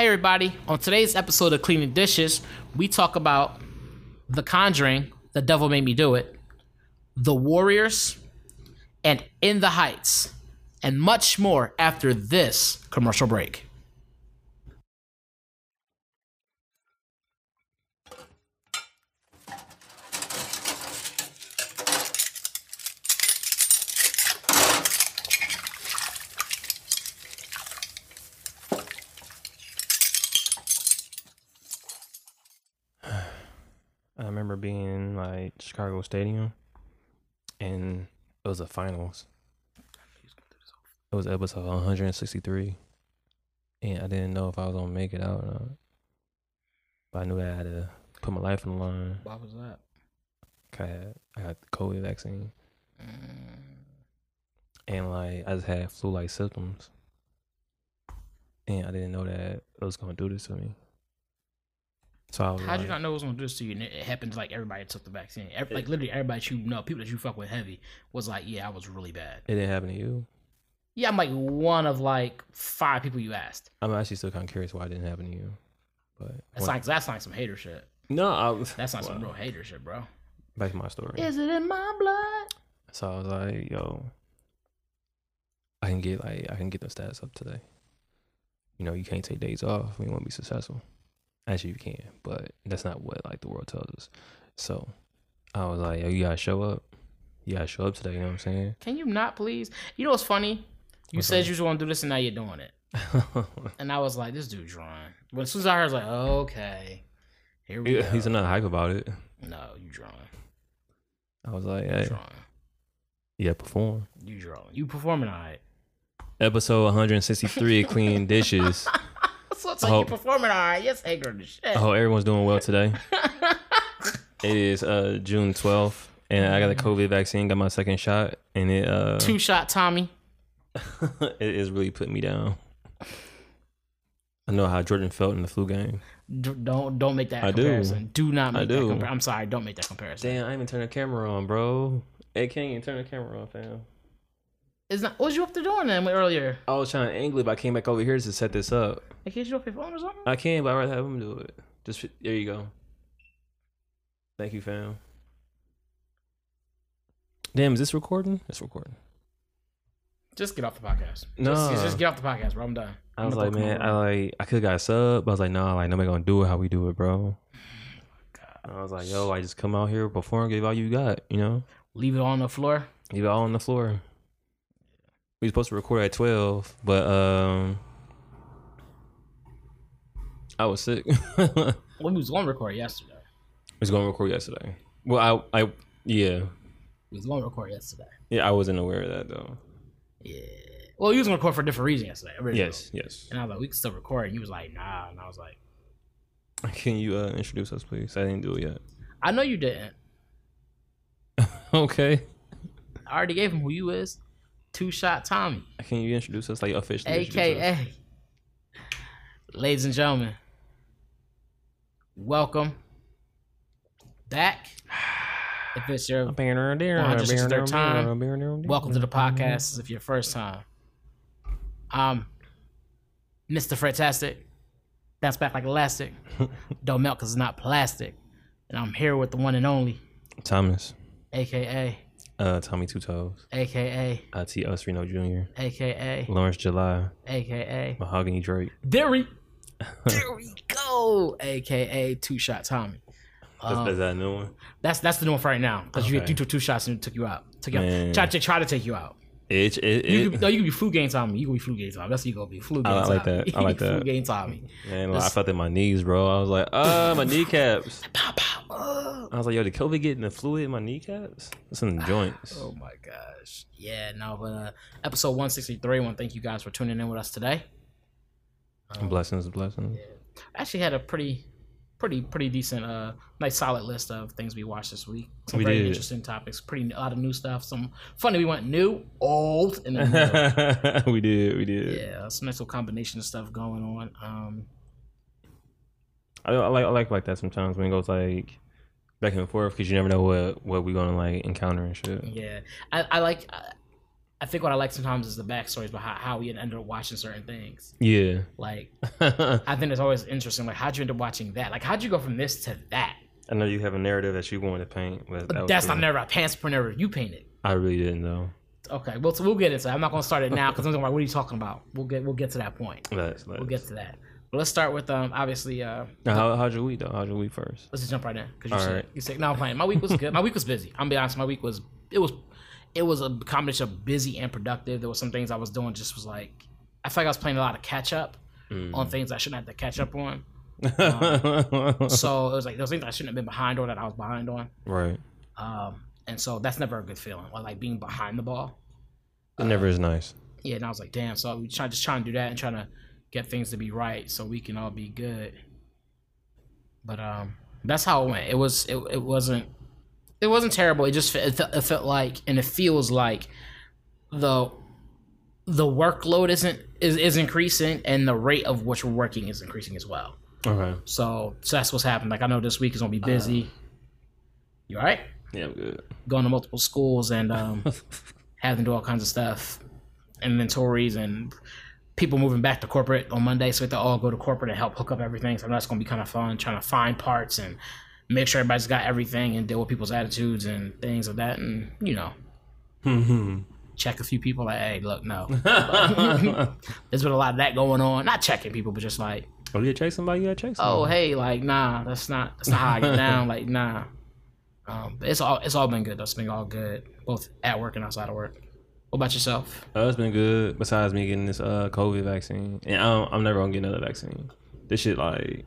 Hey, everybody. On today's episode of Cleaning Dishes, we talk about The Conjuring, The Devil Made Me Do It, The Warriors, and In the Heights, and much more after this commercial break. Remember being in like Chicago Stadium, and it was the finals. It was episode 163, and I didn't know if I was gonna make it out or not. But I knew that I had to put my life on the line. Why was that? I had I got the COVID vaccine, mm. and like I just had flu-like symptoms, and I didn't know that it was gonna do this to me. So I was How'd you like- not know it was going to do this to you? And it, it happened to like everybody that took the vaccine. Every, like literally everybody that you know, people that you fuck with heavy, was like, yeah, I was really bad. It didn't happen to you. Yeah, I'm like one of like five people you asked. I'm actually still kind of curious why it didn't happen to you. But That's like that's like some hater shit. no, I was, That's not some well, real hater shit, bro. Back to my story. Is it in my blood? So I was like, yo, I can get like I can get the stats up today. You know, you can't take days off when you want to be successful. Actually, you can, but that's not what like the world tells us. So I was like, yo, you gotta show up. You gotta show up today. You know what I'm saying? Can you not please? You know what's funny? You What's said funny? you was gonna do this and now you're doing it. And I was like, this dude's drawing. But as soon as I heard, I was like, okay, here we go. He's not hype about it. no, you drawing. I was like, hey, drawing. yeah, perform. You drawing. You performing all right. Episode 163, clean dishes. So it's like Oh. you performing all right. Yes, anger the shit. I hope everyone's doing well today. It is uh June 12th, and I got the COVID vaccine, got my second shot, and it uh Two shot Tommy. it is really putting me down. I know how Jordan felt in the flu game. D- don't don't make that I do. comparison. Do, not I make do. that comparison. I'm sorry. Don't make that comparison. Damn, I even turned the camera on, bro. Hey, can't even turn the camera on, fam. It's not. What was you up to doing then earlier? I was trying to angle it, but I came back over here to set this up. In case you off your phone or something. I can, but I'd rather have him do it. Just there you go. Thank you, fam. Damn, is this recording? It's recording. Just get off the podcast. No. Just, just get off the podcast, bro. I'm done. I I'm was like, man, I like, I could got a sub, but I was like, nah, like nobody gonna do it how we do it, bro. God. I was like, yo, I just come out here, perform, give all you got, you know, Leave it all on the floor. leave it all on the floor. We supposed to record at twelve, but um, I was sick. Well, we was going to record yesterday. We was gonna record yesterday. Well, I, I, yeah, We was going to record yesterday. yeah, I wasn't aware of that though. Yeah. Well, you was going to record for a different reason yesterday. originally. Yes, yes. And I was like, we can still record. And you was like, nah. And I was like, Can you uh, introduce us, please? I didn't do it yet. I know you didn't. Okay. I already gave him who you is. Two shot Tommy, Can you introduce us like officially? us? aka. Ladies and gentlemen, welcome back. If it's your welcome to the podcast. If your first time. Um, Mr. Fantastic. Bounce back like elastic. Don't melt because it's not plastic. And I'm here with the one and only, Thomas, aka, uh, Tommy Two Toes, aka, uh, T. Us Reno Jr., aka, Lawrence July, aka. Mahogany Drake. There we, AKA Two Shot Tommy. Is, Um, is that a new one? that's that's the new one for right now because you, Okay. you took two shots and it took you out. Took you out. Try to try to take you out. It, it, You it, could, no, you can be flu game Tommy. You can be flu game Tommy. That's what you gonna be. Flu game I like Tommy. that. I like that. flu game Tommy. man, like, I felt in my knees, bro. I was like, ah, my kneecaps. Pow, pow. Oh. I was like, yo, did COVID get in the fluid in my kneecaps? It's in the joints. Oh my gosh. Yeah, no, but uh episode 163. I want to thank you guys for tuning in with us today. Blessings, blessings. I actually had a pretty pretty pretty decent uh nice solid list of things we watched this week. Some We very did. interesting topics, pretty a lot of new stuff. Some funny we went new, old, and then we did, we did. yeah, some nice little combination of stuff going on. Um I, I like I like like that sometimes when it goes like back and forth because you never know what what we're gonna like encounter and shit. yeah. I, I like I, I think what I like sometimes is the backstories behind how we ended up watching certain things. Yeah. Like, I I think it's always interesting. Like, how'd you end up watching that? Like, how'd you go from this to that? I know you have a narrative that you wanted to paint, but, that But that's not never a pants for never you painted. I really didn't know. Okay, well, so we'll get into. it. I'm not gonna start it now because I'm like, what are you talking about? We'll get we'll get to that point. Let's, let's. We'll get to that. But let's start with um obviously uh Now, how, how'd your week though? How'd your week first? let's just jump right in because you All said right. you said no I'm playing. My week was good. My week was busy. I'm gonna be honest. My week was it was it was a combination of busy and productive. There was some things I was doing just was like I felt like I was playing a lot of catch up Mm. on things I shouldn't have to catch up on. Mm. So it was like those things I shouldn't have been behind on that I was behind on. right. Um, and so that's never a good feeling. Or like being behind the ball. It never is nice. Yeah, and I was like, damn. So we try just trying to do that and trying to get things to be right so we can all be good. But um, that's how it went. It was it, it wasn't it wasn't terrible. It just it felt, it felt like and it feels like the the workload isn't is, is increasing and the rate of which we're working is increasing as well. Okay. So, so that's what's happened. Like I know this week is gonna be busy. You all right? Yeah, I'm good. Going to multiple schools and um, having to do all kinds of stuff, inventories and people moving back to corporate on Monday. So we have to all go to corporate and help hook up everything. So that's gonna be kind of fun, trying to find parts and make sure everybody's got everything and deal with people's attitudes and things of that. And you know, check a few people like, hey, look, no. There's been a lot of that going on. Not checking people, but just like, oh, you chase somebody? You gotta chase somebody. oh hey, like nah, that's not that's not how I get down. Like nah. Um, but it's all it's all been good. though. It's been all good, both at work and outside of work. What about yourself? Oh, it's been good. Besides me getting this uh COVID vaccine, and I I'm never gonna get another vaccine. This shit like,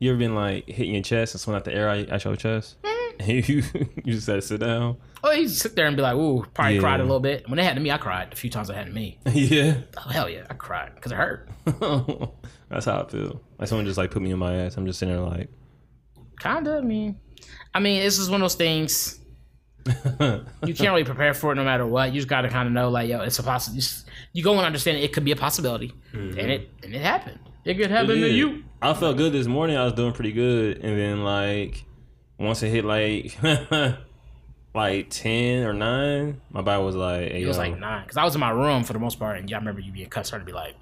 you ever been like hitting your chest and swing out the air out your chest, and you you just had to sit down. Oh, you sit there and be like, ooh, probably Yeah. cried a little bit. When it happened to me, I cried a few times. it happened to me. yeah, Oh hell yeah, I cried because it hurt. that's how I feel. Like someone just like put me in my ass. I'm just sitting there like, Kinda. I mean, I mean, this is one of those things you can't really prepare for it no matter what. You just got to kind of know, like, yo, it's a possibility. You go and understand it, it could be a possibility, mm-hmm. and it and it happened. It could happen to you. I felt good this morning. I was doing pretty good, and then like once it hit like like ten or nine, my body was like, hey, It was yo. like nine because I was in my room for the most part, and yeah, I remember you being cut. Started to be like,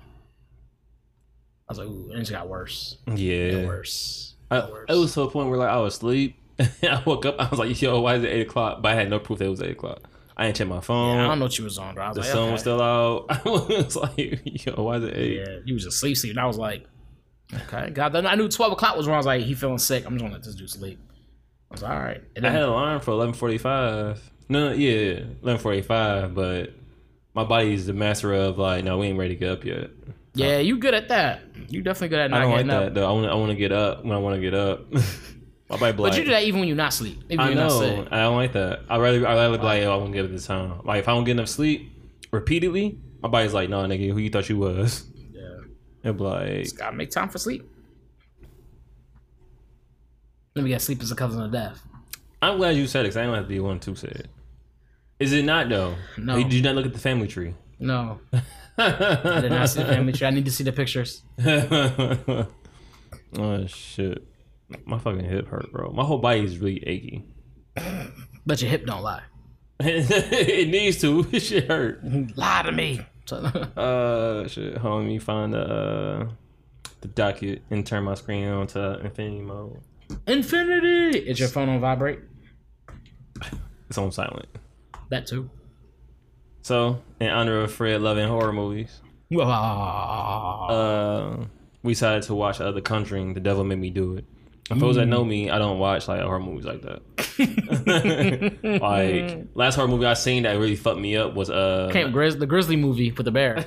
I was like, ooh, and it just got worse, yeah, got worse. I, got worse. it was to a point where like I was asleep. I woke up. I was like, "Yo, why is it eight o'clock?" But I had no proof that it was eight o'clock. I didn't check my phone. Yeah, I don't know what you was on, bro. Was the like, sun okay. was still out. I was like, "Yo, why is it eight? Yeah, you was asleep, sleep. And I was like, okay. God, then I knew twelve o'clock was wrong. I was like, he feeling sick. I'm just gonna let this dude sleep. I was like, all right. And I had an alarm for eleven forty five. No, no, yeah, eleven forty five. But my body is the master of like, no, we ain't ready to get up yet. yeah, you good at that. You definitely good at I not don't like getting that up. though. I want I want to get up when I want to get up. my body be But you do that even when you're not asleep. Even I know. I don't like that. I rather I rather be like, yo, I won't get up this time. Like if I don't get enough sleep repeatedly, my body's like, no, nigga, who you thought you was? Yeah. Be like, Just gotta make time for sleep. Let me get sleep is a cousin of death. I'm glad you said it. Cause I don't have to be one to say it. Is it not though? No. Did you not look at the family tree? No. I did not see the family tree. I need to see the pictures. oh shit, my fucking hip hurt, bro. My whole body is really achy. But your hip don't lie. it needs to. It shit hurt. Lie to me. Uh, shit. Hold on, let me find the uh, the docket and turn my screen on to infinity mode. Infinity. Is your phone on vibrate? It's on silent. That too. So, in honor of Fred loving horror movies, Uh, uh, we decided to watch uh, The Conjuring. The Devil Made Me Do It. And For those that know me, I don't watch like horror movies like that. like last horror movie I seen that really fucked me up was uh Camp Grizz, the Grizzly movie with the bear.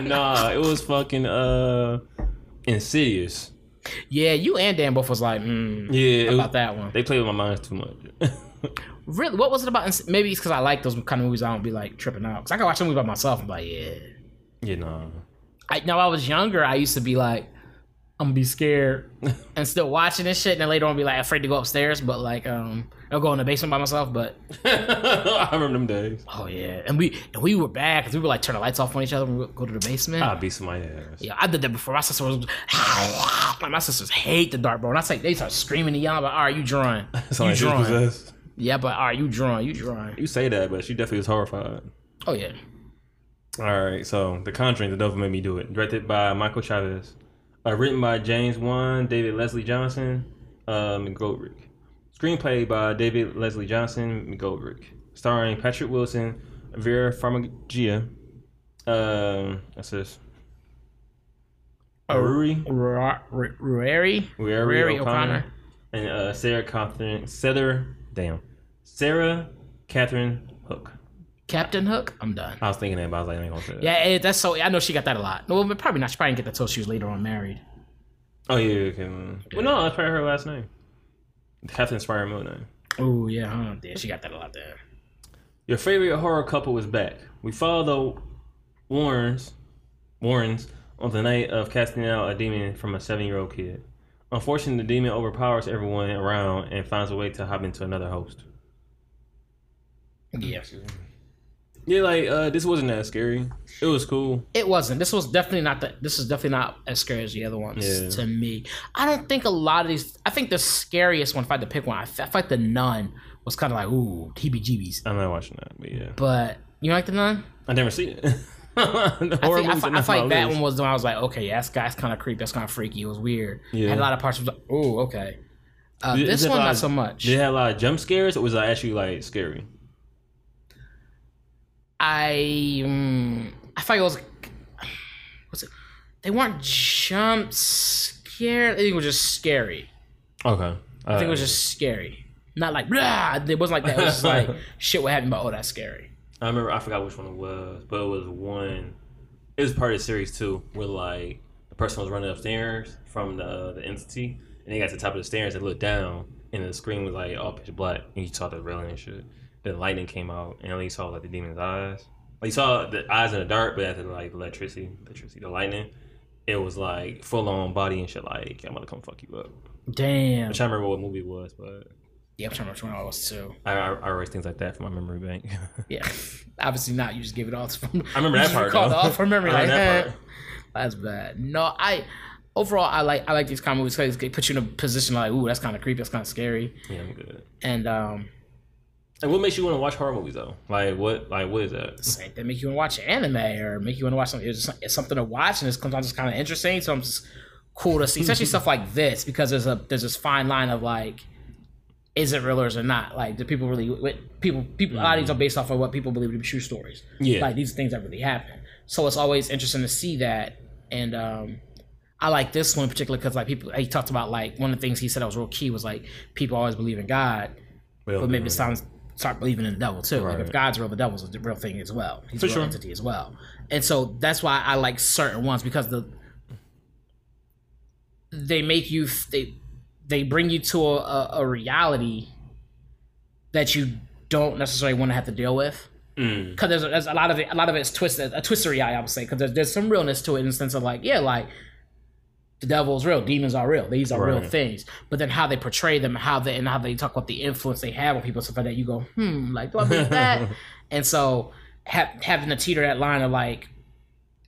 nah, it was fucking uh Insidious. yeah, you and Dan both was like, mm, Yeah, it was, about that one. they play with my mind too much. Really, what was it about? Ins- Maybe it's because I like those kind of movies. I don't be like tripping out because I can watch a movie by myself and be like, yeah. you know. I now I was younger. I used to be like, I'm gonna be scared and still watching this shit, and then later on be like afraid to go upstairs. But like, um, I'll go in the basement by myself. But I remember them days. oh yeah, and we and we were bad because we were like turn the lights off on each other when we would go to the basement. I'll beat somebody's ass. Yeah, I did that before. My sister was like, my sisters hate the dark, bro. And I say they start screaming and yelling, but all right, you drawing, you like drawing. possessed. Yeah, but all right, you drawing, you drawing. You say that, but she definitely was horrified. Oh yeah. All right, so The Conjuring, The Devil Made Me Do It, directed by Michael Chaves, uh, written by James Wan, David Leslie Johnson, uh, McGoldrick, screenplay by David Leslie Johnson, McGoldrick, starring Patrick Wilson, Vera Farmiga, um, that's this. Aruri, Ruairi O'Connor. O'Connor, and uh, Sarah Catherine, Sarah, damn, Sarah Catherine Hook. Captain Hook. I'm done. I was thinking that, but I was like, I ain't gonna say that. Yeah, it, that's so. I know she got that a lot. No, but probably not. She probably didn't get that till she was later on married. Oh yeah, okay. Well, no, that's probably her last name. Catherine Spire Mill name. Oh yeah, huh? Yeah, she got that a lot there. Your favorite horror couple is back. We follow the Warrens, Warrens on the night of casting out a demon from a seven-year-old kid. Unfortunately, the demon overpowers everyone around and finds a way to hop into another host. Yeah, Yeah, like uh, this wasn't that scary. It was cool. it wasn't. This was definitely not the. This is definitely not as scary as the other ones Yeah. to me. I don't think a lot of these. I think the scariest one, if I had to pick one, I, feel like the Nun was kind of like ooh, heebie-jeebies. I'm not watching that, but yeah, But you like the Nun? I never seen it. I think, I, are I feel like that one was the one I was like, okay, yeah, that's guy's kind of creepy. That's kind of freaky. It was weird. Yeah. Had a lot of parts. Was like, oh, okay. Uh, this one not so much. Did it have a lot of jump scares, or was it actually like scary? I um, I thought it was what's it? They weren't jump scare. I think it was just scary. Okay, I think it was just scary. Not like blah. It wasn't like that. It was just like shit. What happened? But oh, that's scary. I remember I forgot which one it was, but it was one. It was part of the series too, where like the person was running upstairs from the the entity, and they got to the top of the stairs and looked down, and the screen was like all pitch black, and you saw the railing and shit. Then lightning came out, and you saw like the demon's eyes. Like you saw the eyes in the dark, but after like electricity, electricity, the lightning, it was like full on body and shit. Like I'm gonna come fuck you up. Damn. I'm trying to remember what movie it was, but Yeah, I'm trying to remember which one I was too. I, I, I erase things like that from my memory bank. Yeah, obviously not. You just give it all from. I remember that part, recall though. it all from memory. I Like that eh, part. that's bad. No, I overall I like I like these kind of movies because they put you in a position like, ooh, that's kind of creepy. That's kind of scary. yeah, I'm good. And um, And what makes you want to watch horror movies though? Like what? Like what is that? same thing make you want to watch anime or make you want to watch something. It's, just, it's something to watch and it's sometimes it's kind of interesting. So I'm just cool to see, especially stuff like this because there's a there's this fine line of like. Is it real or is it not? Like, do people really? People, people. A lot of these are based off of what people believe to be true stories. Yeah. like these are things that really happen. So it's always interesting to see that. And um, I like this one in particular because like people, he talked about like one of the things he said that was real key was like people always believe in God, Well, but maybe it to start believing in the devil too. Like if Right. God's real, the devil's a real thing as well. He's For a real sure. entity as well. And so that's why I like certain ones because the they make you they they bring you to a, a, a reality that you don't necessarily want to have to deal with Mm. because there's, there's a lot of it a lot of it's twisted a twistery eye I would say because there's, there's some realness to it in the sense of like yeah like the devil is real demons are real these are real things but then how they portray them how they and how they talk about the influence they have on people stuff like that you go hmm like do I believe that and so ha- having to teeter that line of like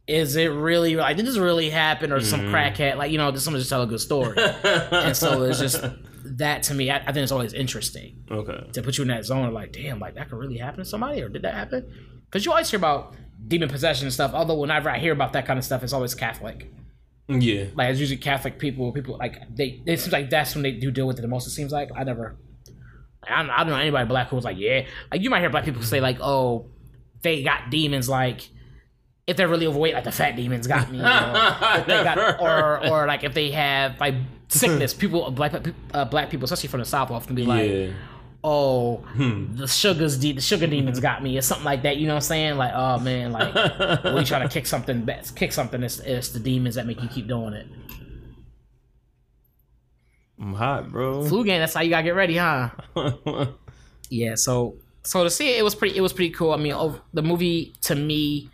is it really like did this really happen or some Mhm. crackhead like you know did someone just tell a good story and so it's just that to me I, I think it's always interesting okay. to put you in that zone of like, damn, like that could really happen to somebody, or did that happen? Because you always hear about demon possession and stuff. Although whenever I hear about that kind of stuff, it's always Catholic. Yeah. Like it's usually Catholic people. People like they. It seems like that's when they do deal with it the most. It seems like I never. I don't, I don't know anybody black who was like, yeah. Like you might hear black people say like, oh, they got demons. Like if they're really overweight, like the fat demons got me. Or, if they got, or or like if they have like sickness, people black uh, black people, especially from the south, often be like yeah. Oh, Hmm. the sugars, de- the sugar demons got me, or something like that. You know what I'm saying? Like, oh man, like we trying to kick something, kick something. It's, it's the demons that make you keep doing it. I'm hot, bro. Flu game. That's how you gotta get ready, huh? Yeah. So, so to see it, it was pretty. It was pretty cool. I mean, ov- the movie to me,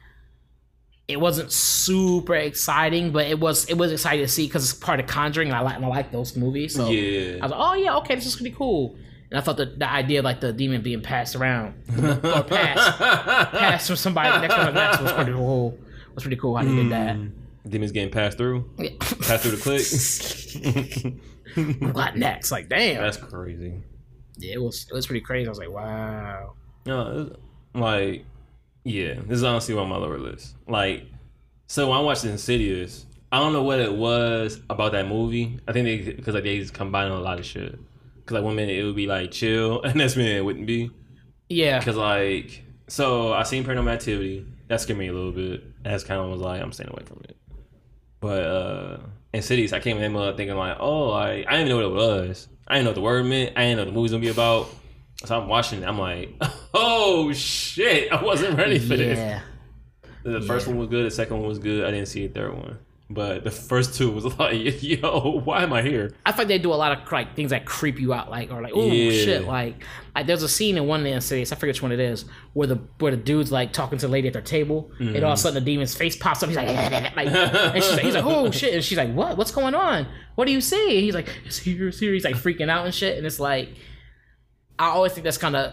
it wasn't super exciting, but it was. It was exciting to see because it's part of Conjuring. And I like. And I like those movies. So yeah. I was like, oh yeah, okay, this is pretty cool. And I thought the, the idea of like the demon being passed around or passed passed from somebody next to the next was pretty cool. Was pretty cool how they did that. Hmm. Demons getting passed through. Yeah. Passed through the click. What next? Like damn. That's crazy. Yeah, it was it was pretty crazy. I was like, wow. No, it's- like, yeah, this is honestly on my lower list. Like, so when I watched Insidious, I don't know what it was about that movie. I think they because like they just combine a lot of shit. Because like one minute it would be like chill, and next minute it wouldn't be. Yeah, Because like, so I seen Paranormal Activity. That scared me a little bit. That's kind of was like I'm staying away from it. But uh Insidious, I came in up thinking like, oh, I I didn't even know what it was. I didn't know what the word meant. I didn't know what the movie's gonna be about. So I'm watching it. I'm like, oh shit! I wasn't ready for this. yeah. The first one was good. The second one was good. I didn't see a third one, but the first two was like, yo, why am I here? I feel like they do a lot of like things that creep you out, like or like, oh Yeah. shit, like, like there's a scene in one of the Insidious, I forget which one it is, where the where the dude's like talking to the lady at their table, and Mm-hmm. all of a sudden the demon's face pops up. He's like, like and she's like, he's like, oh shit, and she's like, what? What's going on? What do you see? And he's like, it's here, it's here. He's like freaking out and shit, and it's like, I always think that's kind of.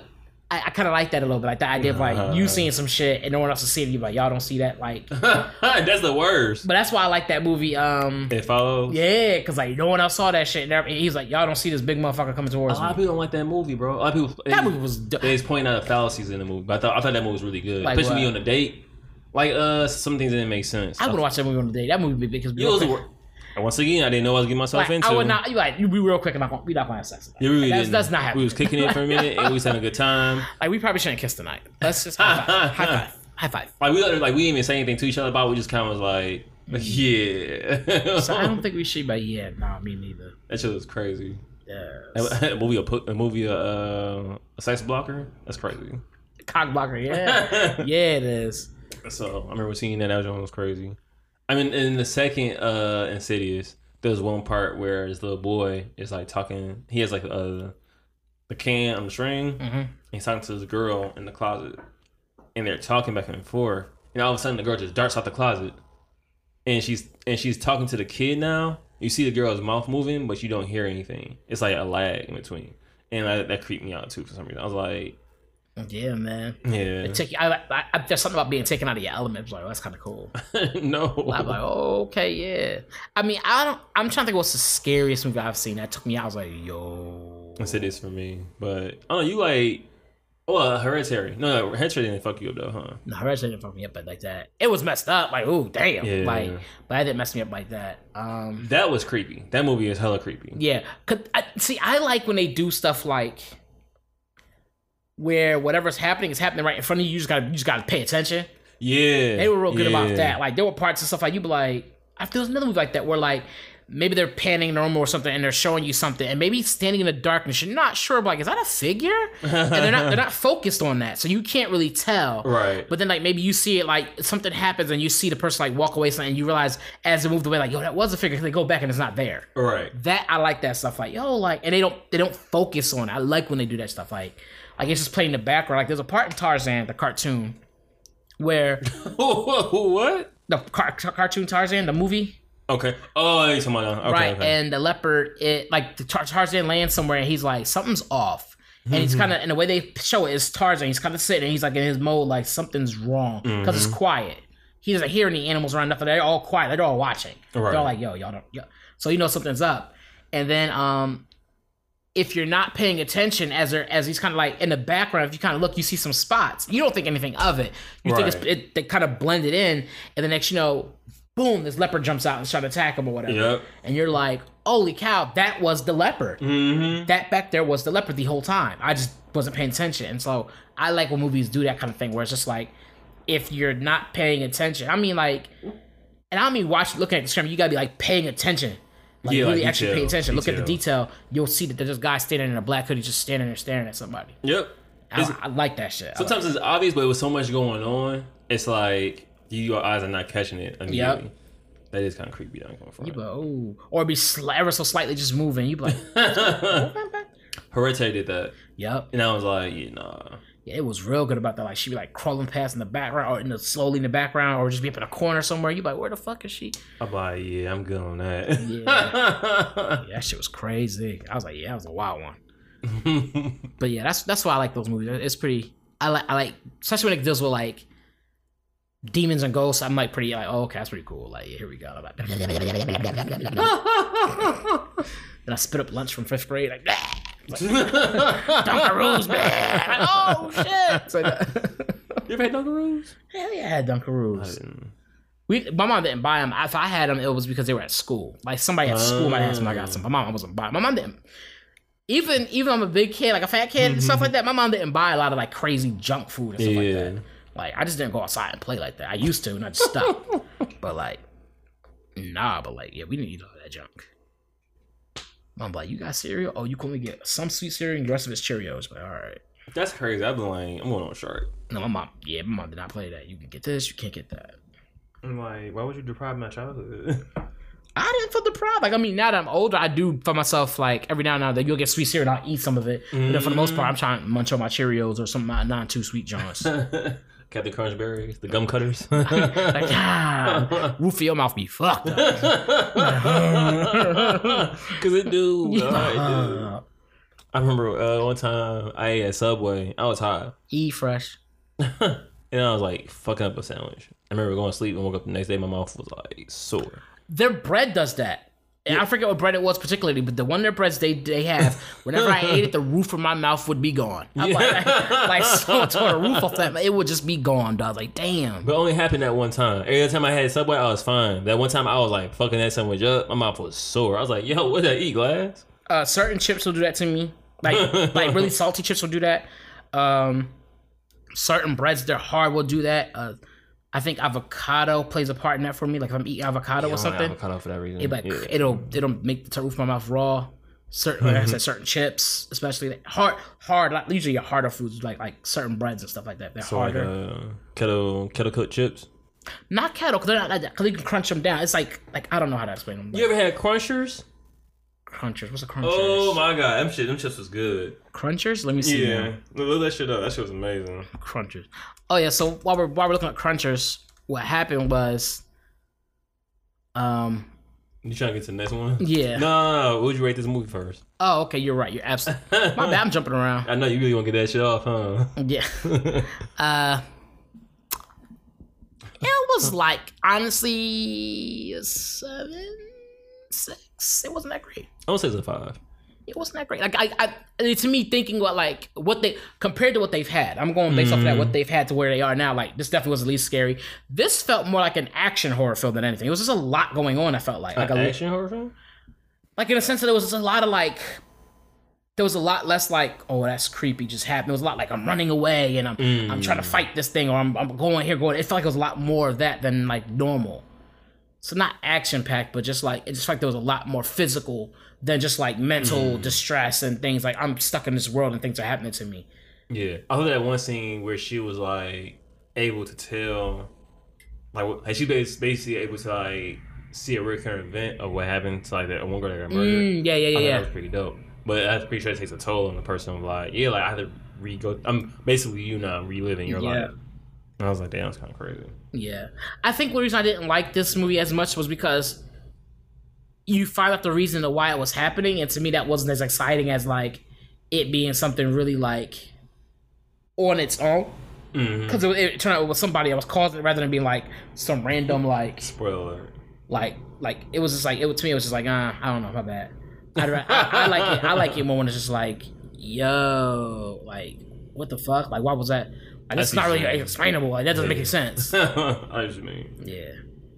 I, I kind of like that a little bit, like the idea of like you seeing some shit and no one else is seeing. You like y'all don't see that, like. That's the worst. But that's why I like that movie. Um, It follows. yeah, because like no one else saw that shit. And he's like, y'all don't see this big motherfucker coming towards. A lot of people don't like that movie, bro. A lot of people. That movie was. They was pointing out the fallacies in the movie, but I thought I thought that movie was really good. Like Especially me on a date. Like uh, some things didn't make sense. I would watch that movie on the day. That movie would be because It was and once again, I didn't know what I was getting myself like, into. I would not. You like you be real quick and not gonna, we not gonna have sex. Tonight. Yeah, we really that's, didn't. that's not happening. We was kicking it for a minute, and we was having a good time. like we probably shouldn't kiss tonight. Let's just high five. high five. High five. Like we like we didn't even say anything to each other about. it. We just kind of was like, yeah. Mm. So I don't think we should. But yeah, nah, me neither. that shit was crazy. Yeah. A movie, a, put- a movie, uh, a sex blocker. That's crazy. Cock blocker. Yeah. yeah, it is. So I remember seeing that. That one was crazy. I mean, in the second uh Insidious, there's one part where this little boy is like talking. He has like uh the can on the string. Mhm. He's talking to this girl in the closet, and they're talking back and forth. And all of a sudden, the girl just darts out the closet, and she's and she's talking to the kid now. You see the girl's mouth moving, but you don't hear anything. It's like a lag in between, and that, that creeped me out too for some reason. I was like, Yeah, man. yeah, Take, I, I, I, there's something about being taken out of your element. Like, oh, that's kind of cool. no. I'm like, oh, okay, yeah. I mean, I don't. I'm trying to think what's the scariest movie I've seen that took me out. I was like, yo. Insidious for me, but I don't know. You like, well, Hereditary. No, no, Hereditary didn't fuck you up though, huh? No, Hereditary didn't fuck me up but like that. It was messed up. Like, ooh, damn. Yeah. Like, but it didn't mess me up like that. Um, That was creepy. That movie is hella creepy. yeah. 'Cause I, see, I like when they do stuff like where whatever's happening is happening right in front of you. You just gotta, you just gotta pay attention. Yeah, They were real good about that. Like, there were parts and stuff like you be like, I there was another movie like that where like. Maybe they're panning normal or something, and they're showing you something, and maybe standing in the darkness, you're not sure. But like, is that a figure? And they're not they're not focused on that, so you can't really tell. Right. But then like maybe you see it like something happens and you see the person like walk away something and you realize as they moved away like yo that was a figure. They go back and it's not there. Right. That I like that stuff like yo like and they don't they don't focus on it. I like when they do that stuff like like it's just playing in the background. Like there's a part in Tarzan the cartoon where what? the car- cartoon Tarzan the movie Okay. Oh, talking okay, right okay. and the leopard it like the Tar- Tarzan lands somewhere and he's like something's off. And he's kind of, and the way they show it is Tarzan. He's kind of sitting, and he's like in his mode, like something's wrong because it's quiet. He doesn't hear any animals around nothing. They're all quiet. They're all watching. Right. They're all like, "Yo, y'all don't." Yo. So you know something's up. And then, um, if you're not paying attention, as as he's kind of like in the background, if you kind of look, you see some spots. You don't think anything of it. You think it's it, they kind of blended in, and the next you know, boom, this leopard jumps out and tries to attack him or whatever. Yep. And you're like, "Holy cow, that was the leopard." Mm-hmm. that back there was the leopard the whole time. I just wasn't paying attention. And so I like when movies do that kind of thing where it's just like if you're not paying attention. I mean like and I mean watch looking at the screen, you gotta be like paying attention. Like Yeah, like really actually detail, pay attention. Look at the detail. detail. You'll see that there's this guy standing in a black hoodie just standing there staring at somebody. Yep. I, I like that shit. I like- Sometimes it's obvious, but with so much going on, it's like your eyes are not catching it immediately. Yep. That is kind of creepy. Down going for you be like, oh, or be sli- ever so slightly just moving. You be like, Hereditary did that, yep. and I was like, yeah, nah. Yeah, it was real good about that. Like she'd be like crawling past in the background, or in the slowly in the background, or just be up in a corner somewhere. You be like, where the fuck is she? I'm like, yeah, I'm good on that. Yeah, that shit was crazy. I was like, yeah, that was a wild one. But yeah, that's that's why I like those movies. It's pretty. I like I like especially when it deals with like demons and ghosts. I'm like pretty like, oh okay, that's pretty cool. Like yeah, here we go. I'm like, and I spit up lunch from fifth grade. Like, Dunkaroos, man. Oh shit. It's like that. You ever had Dunkaroos? Hell yeah, I had Dunkaroos. didn't. We, my mom didn't buy them. If I had them, it was because they were at school. Like somebody at school might have some. I got some. My mom wasn't buying. My mom didn't. Even even I'm a big kid, like a fat kid and stuff mm-hmm. like that. My mom didn't buy a lot of like crazy junk food and stuff like that. Like I just didn't go outside and play like that. I used to, and I just stopped. but like, nah. But like, yeah, we didn't eat all that junk. Mom be like, you got cereal? Oh, you can only get some sweet cereal, and the rest of it's Cheerios. But all right. That's crazy. I've been like, I'm going on shark. No, my mom. Yeah, my mom did not play that. You can get this, you can't get that. I'm like, why would you deprive my childhood? I didn't feel deprived. Like I mean, now that I'm older, I do for myself. Like every now and then, you'll get sweet cereal, and I'll eat some of it. But then for the most part, I'm trying to munch on my Cheerios or some of my non too sweet Johns. like, Captain Crunch berries, the gum cutters. ah, roof of your mouth be fucked up. Cause it do. Do. I remember uh, one time I ate at Subway. I was high. E fresh. and I was like fucking up a sandwich. I remember going to sleep and woke up the next day. My mouth was like sore. Their bread does that. And I forget what bread it was particularly, but the their breads they they have, whenever I ate it, the roof of my mouth would be gone. I'm like, like so tore the roof off that, it would just be gone. Dog. Like, damn. But it only happened that one time. Every time I had Subway, I was fine. That one time I was like fucking that sandwich up. My mouth was sore. I was like, yo, what did I eat, glass? uh, certain chips will do that to me. Like like really salty chips will do that. Um, certain breads they're hard will do that. Uh, I think avocado plays a part in that for me. Like if I'm eating avocado or something, avocado for that reason. it like Yeah. it'll it'll make the roof of my mouth raw. Certain like I said, certain chips, especially like hard hard. Like usually your harder foods like like certain breads and stuff like that. They're So like harder. uh, kettle kettle cooked chips. Not kettle because they're not like that. Because you can crunch them down. It's like like I don't know how to explain them. Like, You ever had Crunchers? Crunchers. What's a crunchers? Oh my god, them shit, them chips was good. Crunchers. Let me see. Yeah, now. look that shit up. That shit was amazing. crunchers. Oh yeah, so while we're while we're looking at crunchers, what happened was, um, You trying to get to the next one? yeah. No. Would you rate this movie first? Oh, okay, you're right. You're absolutely. My bad. I'm jumping around. I know you really want to get that shit off, huh? Yeah. uh, it was like honestly a seven, six. It wasn't that great. I would say it's a five. It wasn't that great. Like I, I, to me, thinking about like what they compared to what they've had. I'm going based off of that what mm. they've had to where they are now. Like this definitely was the least scary. This felt more like an action horror film than anything. It was just a lot going on. I felt like like An a, action horror film? like in a sense that there was just a lot of like there was a lot less like oh that's creepy just happened. It was a lot like I'm running away and I'm I'm trying to mm. fight this thing or I'm, I'm going here going. It felt like it was a lot more of that than like normal. So not action packed, but just like it just like there was a lot more physical than just like mental distress and things like I'm stuck in this world and things are happening to me. Yeah, I thought that one scene where she was like able to tell, like, like she bas- basically able to like see a recurrent event of what happened to like that one girl that got murdered. Mm, yeah, yeah, yeah, thought yeah. that was pretty dope. But I'm pretty sure it takes a toll on the person. Of like, yeah, like I had to re go. I'm basically you now reliving your Yeah. life. I was like, damn, that's kind of crazy. Yeah. I think the reason I didn't like this movie as much was because you find out the reason of why it was happening, and to me that wasn't as exciting as like it being something really like on its own. Mm-hmm. Because it, it turned out it was somebody that was causing it rather than being like some random like Spoiler alert. like like it was just like it to me it was just like uh, I don't know my bad. I'd, I, I like it. I like it more when it's just like yo like what the fuck like why was that? It's see not really explainable. Like that doesn't make any sense. I just mean. Yeah.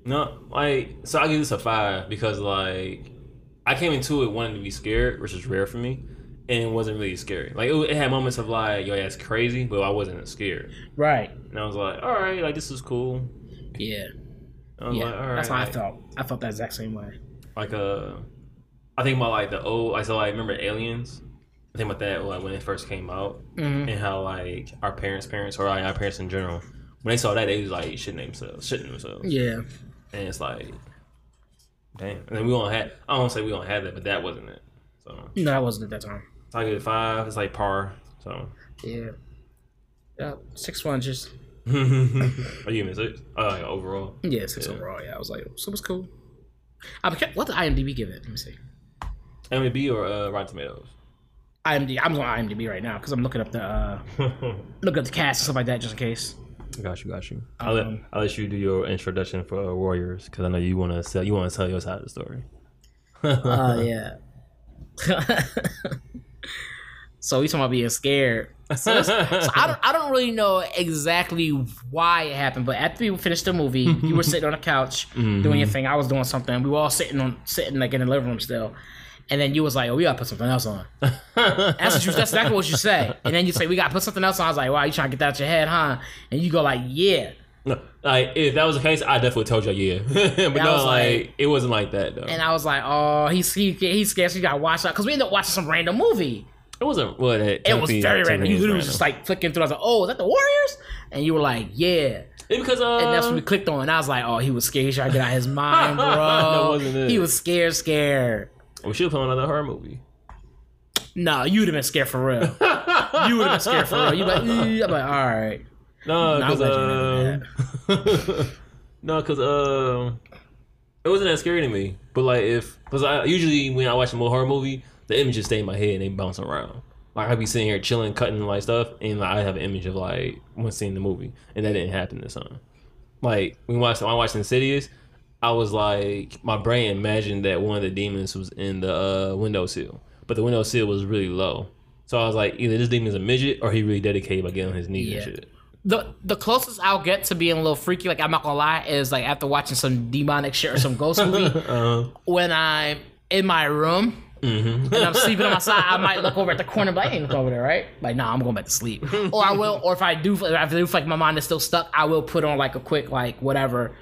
No, like so I give this a five because like I came into it wanting to be scared, which is rare for me, and it wasn't really scary. Like it, it had moments of like, yo, that's crazy, but I wasn't scared, Right. and I was like, all right, like this is cool. Yeah. I Yeah. like, all right, That's how I felt. I felt that exact same way. like uh, I think about like the old, I saw like remember Aliens. I think about that like when it first came out, Mhm. and how like our parents' parents or like our parents in general, when they saw that, they was like shitting themselves, shitting themselves. Yeah. And it's like, damn. And then we don't have. I don't say we don't have that, but that wasn't it. So, No, that wasn't at that time. so I give it five. It's like par. So, Yeah. Yeah. Six just. are you giving six? Uh, like, overall, Yeah, six Yeah. overall. Yeah, I was like, so it was cool. I what did IMDb give it? Let me see. IMDb or uh, Rotten Tomatoes? IMDb. I'm on IMDb right now because I'm looking up the uh, looking up the cast and stuff like that just in case. got you, got you. I'll let Um, I'll let you do your introduction for uh, Warriors because I know you want to sell. You want to tell your side of the story. Uh, yeah. So we talking about being scared. So, so I don't I don't really know exactly why it happened, but after we finished the movie, you were sitting on the couch doing your thing. I was doing something. We were all sitting on sitting like in the living room still. And then you was like, "Oh, we gotta put something else on." That's what you, that's exactly what you say. And then you say, "We gotta put something else on." I was like, "Wow, you trying to get that out your head, huh?" And you go like, "Yeah." No, like if that was the case, I definitely told you yeah. but I no, was like, like- it wasn't like that though. And I was like, "Oh, he's he, he's scared. So you gotta watch out." Because we ended up watching some random movie. it wasn't what it, It was very random. You literally was just like flicking through. I was like, "Oh, is that the Warriors?" And you were like, "Yeah." It because uh, And that's when we clicked on. And I was like, "Oh, he was scared. He tried to get out his mind, bro. That wasn't it. He was scared, scared." We should on another horror movie. Nah, you'd have been scared for real. you would have been scared for real. You'd be like, "Eh." I'm like, all right. No, because you um, no, because um, it wasn't that scary to me. But like if because I usually when I watch a more horror movie, the images stay in my head and they bounce around. Like I'd be sitting here chilling, cutting like stuff, and like, I have an image of like when seeing the movie, and that didn't happen this time. Like we watched, when I watched Insidious, I was like, my brain imagined that one of the demons was in the uh, windowsill, but the windowsill was really low. So I was like, either this demon's a midget or he really dedicated by getting on his knees Yeah. and shit. The the closest I'll get to being a little freaky, like I'm not gonna lie, is like after watching some demonic shit or some ghost movie. Uh, when I'm in my room mhm. and I'm sleeping on my side, I might look over at the corner, but I ain't look over there, right? Like, nah, I'm going back to sleep. or I will, or if I do, if I do feel like my mind is still stuck, I will put on like a quick, like whatever,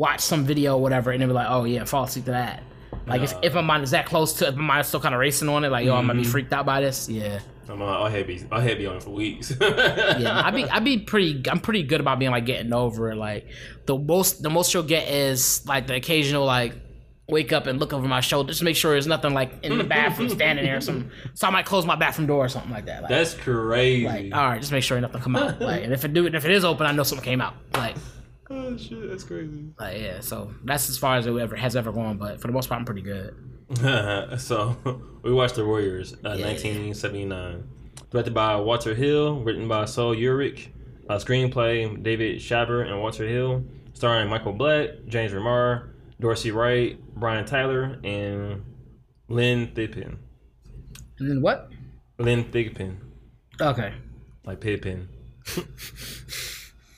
watch some video, or whatever, and then be like, oh yeah, fall asleep to that. Like if, if my mind is that close to, if my mind is still kind of racing on it, like yo, I'm gonna be freaked out by this. Yeah, I'm, uh, I'll have be I'll have be on it for weeks. yeah. I be I be pretty. I'm pretty good about being like getting over it. Like the most the most you'll get is like the occasional like wake up and look over my shoulder just to make sure there's nothing like in the bathroom standing there or something. So I might close my bathroom door or something like that. Like, That's crazy. like all right, just make sure nothing come out. Like and if it do if it is open, I know something came out. Like oh shit, that's crazy. like yeah. So that's as far as it ever has ever gone. But for the most part, I'm pretty good. so we watched The Warriors, uh, 1979, directed by Walter Hill, written by Sol Yurick, uh, screenplay David Shaber and Walter Hill, starring Michael Black, James Remar, Dorsey Wright, Brian Tyler, and Lynne Thigpen. And then what? Lynne Thigpen. Okay. like Pippin.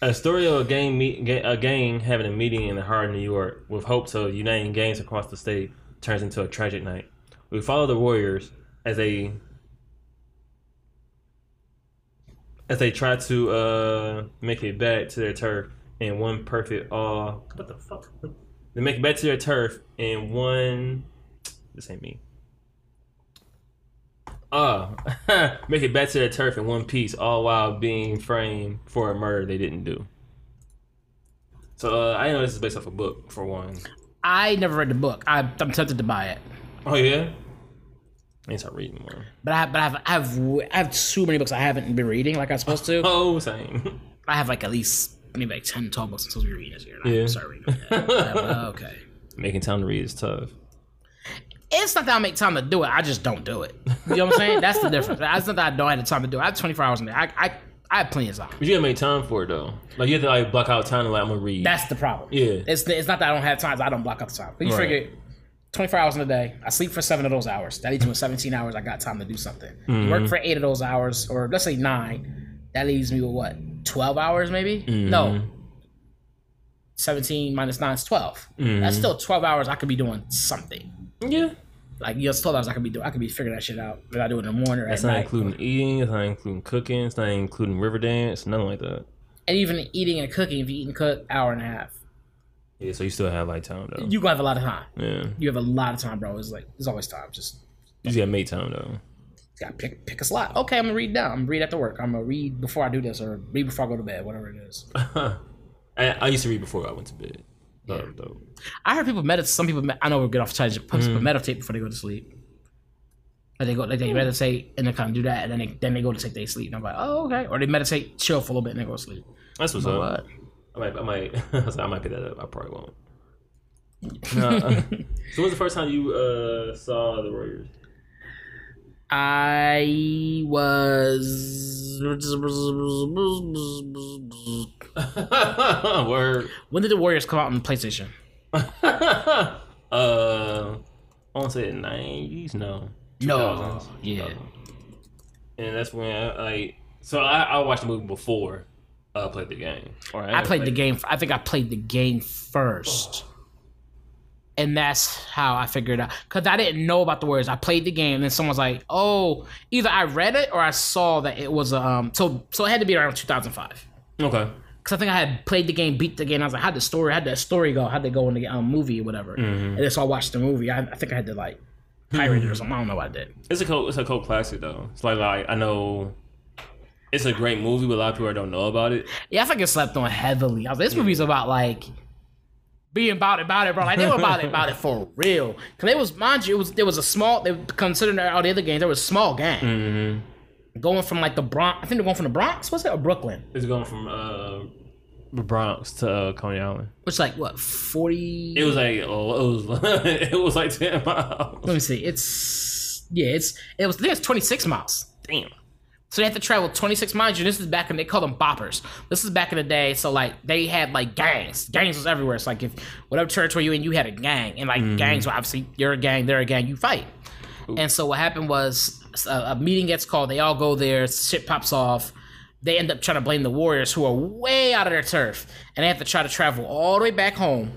a story of a gang, meet, gang having a meeting in the heart of New York with hopes of uniting gangs across the state turns into a tragic night. We follow the Warriors as they as they try to uh, make it back to their turf in one perfect uh what the fuck? They make it back to their turf in one this ain't me uh, make it back to the turf in one piece, all while being framed for a murder they didn't do. So uh, I know this is based off a book for one. I never read the book. I, I'm tempted to buy it. Oh yeah, I need to start reading more. But I have, but I have, I have, I have too many books I haven't been reading like I'm supposed to. Oh, same. I have like at least maybe like 10, 12 books I'm supposed to be reading this year. Yeah. haven't started reading yet. I'm like, okay. Making time to read is tough. It's not that I make time to do it. I just don't do it. You know what I'm saying? That's the difference. It's not that I don't have the time to do it. I have 24 hours in there. I, I, I have plenty of time. But you gotta make time for it though. Like you have to like block out time to like I'm gonna read. That's the problem. Yeah. It's it's not that I don't have time. I don't block out the time. But you Right. figure 24 hours in a day. I sleep for seven of those hours. That leaves me with 17 hours. I got time to do something. Mm-hmm. Work for eight of those hours, or let's say nine. That leaves me with what? 12 hours maybe? Mm-hmm. No. 17 minus 9 is 12. Mm-hmm. That's still 12 hours I could be doing something. yeah. Like, yes, 12 hours I could be doing. I could be figuring that shit out. If I do it in the morning or That's at not night. including eating. It's not including cooking. It's not including river dance. Nothing like that. And even eating and cooking, if you eat and cook, hour and a half. Yeah. So you still have like time though. You gonna have a lot of time. yeah. You have a lot of time, bro. It's like, there's always time. Just You just gotta make time though. gotta pick pick a slot. Okay, I'm gonna read now. I'm gonna read after work. I'm gonna read before I do this, or read before I go to bed, whatever it is. I, I used to read before I went to bed. But, though. I heard people meditate. Some people, me- I know we're good off tangent. Some Mm. meditate before they go to sleep. Like they go, like they meditate and they kind of do that, and then they then they go to take their sleep. And I'm like, oh okay. Or they meditate, chill for a little bit, and they go to sleep. That's what's But up. what? I might, I might, I, might pick that up. I probably won't. No, uh, so, when's the first time you uh, saw the Warriors? I was. Word. When did the Warriors come out on PlayStation? uh, I want to say the nineties. No. No. Yeah. and that's when I like. So I, I watched the movie before I played the game. Or I played the game. I think I played the game first. And that's how I figured out. Because I didn't know about the words. I played the game, and then someone's like, oh, either I read it or I saw that it was, um, so so it had to be around 2005. Okay. Because I think I had played the game, beat the game. I was like, how'd the story, how'd the story go? How'd they go in the um, movie or whatever? And then so I watched the movie. I, I think I had to, like, pirate it or something. I don't know what I did. It's a cult, it's a cult classic though. It's like like I know it's a great movie, but a lot of people don't know about it. Yeah, I think it slept on heavily. I was like, this movie's about, like, being about it, about it, bro. Like they were about it, about it for real. Cause it was, mind you, it was there was a small. They considering all the other games, there was a small gang going from like the Bronx. I think they're going from the Bronx, was it or Brooklyn? It's going from uh the Bronx to uh, Coney Island. Which like what forty? It was like oh, it was it was like ten miles. Let me see. It's yeah. It's it was. I think it's twenty six miles. Damn. So they have to travel 26 miles. And this is back in they call them boppers. This is back in the day. So like they had like gangs. Gangs was everywhere. It's like if whatever territory you in, you had a gang, and like mm-hmm. gangs. Were obviously, you're a gang. They're a gang. You fight. And so what happened was a, a meeting gets called. They all go there. Shit pops off. They end up trying to blame the Warriors, who are way out of their turf, and they have to try to travel all the way back home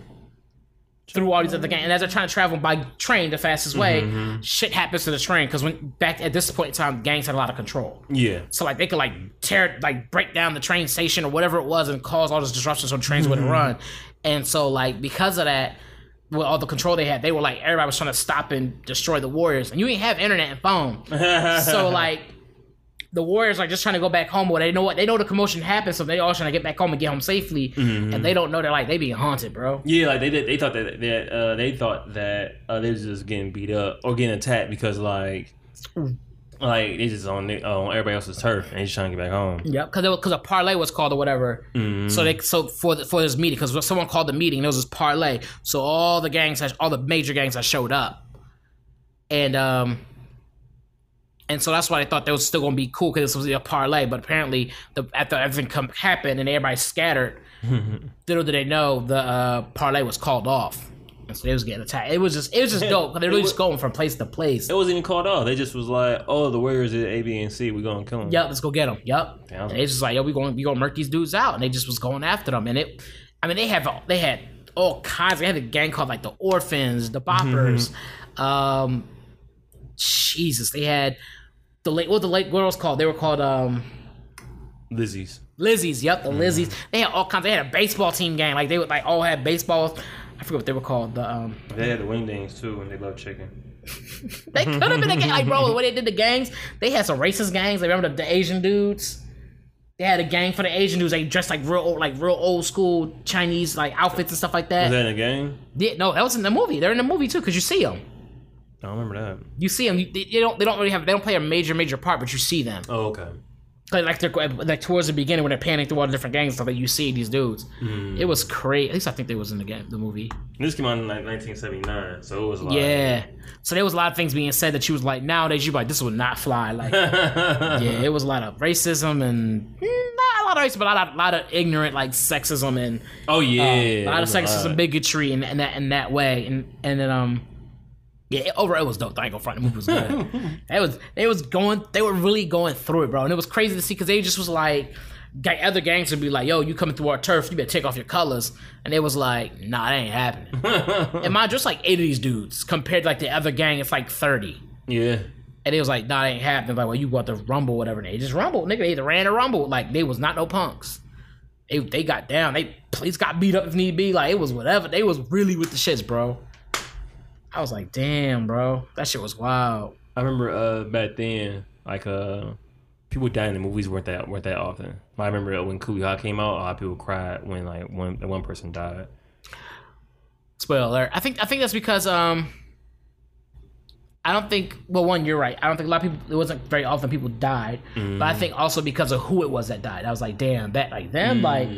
through all these other gangs. And as they're trying to travel by train the fastest way, mm-hmm. shit happens to the train because when back at this point in time, gangs had a lot of control. Yeah. So like they could like tear like break down the train station or whatever it was and cause all this disruption so trains wouldn't mm-hmm. run. And so like because of that, with all the control they had, they were like everybody was trying to stop and destroy the Warriors. And you didn't have internet and phone. so like the Warriors are just trying to go back home. Where they know what they know the commotion happened, so they all trying to get back home and get home safely. And they don't know they're like they being haunted, bro. Yeah, like they did. They thought that that uh, they thought that uh, they was just getting beat up or getting attacked because like like they just on on everybody else's turf and just trying to get back home. Yep, because because a parlay was called or whatever. So they so for the, for this meeting because someone called the meeting, it was this parlay. So all the gangs, all the major gangs, had showed up, and um, and so that's why they thought that was still gonna be cool because this was a parlay. But apparently, the after everything come, happened and everybody scattered, little did they know the uh, parlay was called off, and so they was getting attacked. It was just it was just dope. 'cause They're really just going from place to place. It wasn't even called off. They just was like, "Oh, the Warriors is A, B, and C. We're gonna kill them." Yep, let's go get them. Yep. Damn. And they just like, yo, we going, we gonna murk these dudes out, and they just was going after them. And it, I mean, they have, they had all kinds. They had a gang called like the Orphans, the Boppers. Um, Jesus, they had the late, what the late girls called? They were called um Lizzie's. Lizzies. Yep, the Lizzies. They had all kinds. They had a baseball team gang. Like they would like all had baseballs. I forget what they were called. The um, They had the wingdings too, and they love chicken. they could have been a gang. Like, bro, the way they did the gangs, they had some racist gangs. They remember the, the Asian dudes? They had a gang for the Asian dudes. They dressed like real, old, like real old school Chinese like outfits and stuff like that. Was that in a game? Yeah, no, that was in the movie. They're in the movie too because you see them. I don't remember that. You see them. You, they, they don't. They don't really have. They don't play a major, major part, but you see them. Oh, okay. Like, like they're like towards the beginning when they're panning through all the different gangs and stuff. Like you see these dudes. It was crazy. At least I think they was in the game, the movie. This came out in like 1979, so it was like Yeah. So there was a lot of things being said that she was like, nowadays you like this would not fly. Like, yeah, it was a lot of racism and mm, not a lot of racism, but a lot of, lot of ignorant like sexism and Oh yeah, uh, a lot of sexism, lot. bigotry, and, and that in that way, and and then um, yeah, overall it was dope. I ain't gonna front. The movie was good. it was they was going, they were really going through it, bro, and it was crazy to see because they just was like. Other gangs would be like, "Yo, you coming through our turf? You better take off your colors." And it was like, "Nah, that ain't happening." and mind, just like eight of these dudes compared to like the other gang, it's like thirty. Yeah, And it was like, "Nah, that ain't happening." Like, well, you want to rumble, whatever. They just rumbled, nigga. They either ran or rumbled. Like, they was not no punks they they got down. They police got beat up if need be. Like it was whatever. They was really with the shits, bro. I was like, damn, bro, that shit was wild. I remember uh back then, like uh, people dying in the movies weren't that weren't that often. I remember when Kuya came out, a lot of people cried when like one one person died. Spoiler alert. I think I think that's because um, I don't think. Well, one, you're right. I don't think a lot of people. It wasn't very often people died, but I think also because of who it was that died. I was like, damn, that like them like.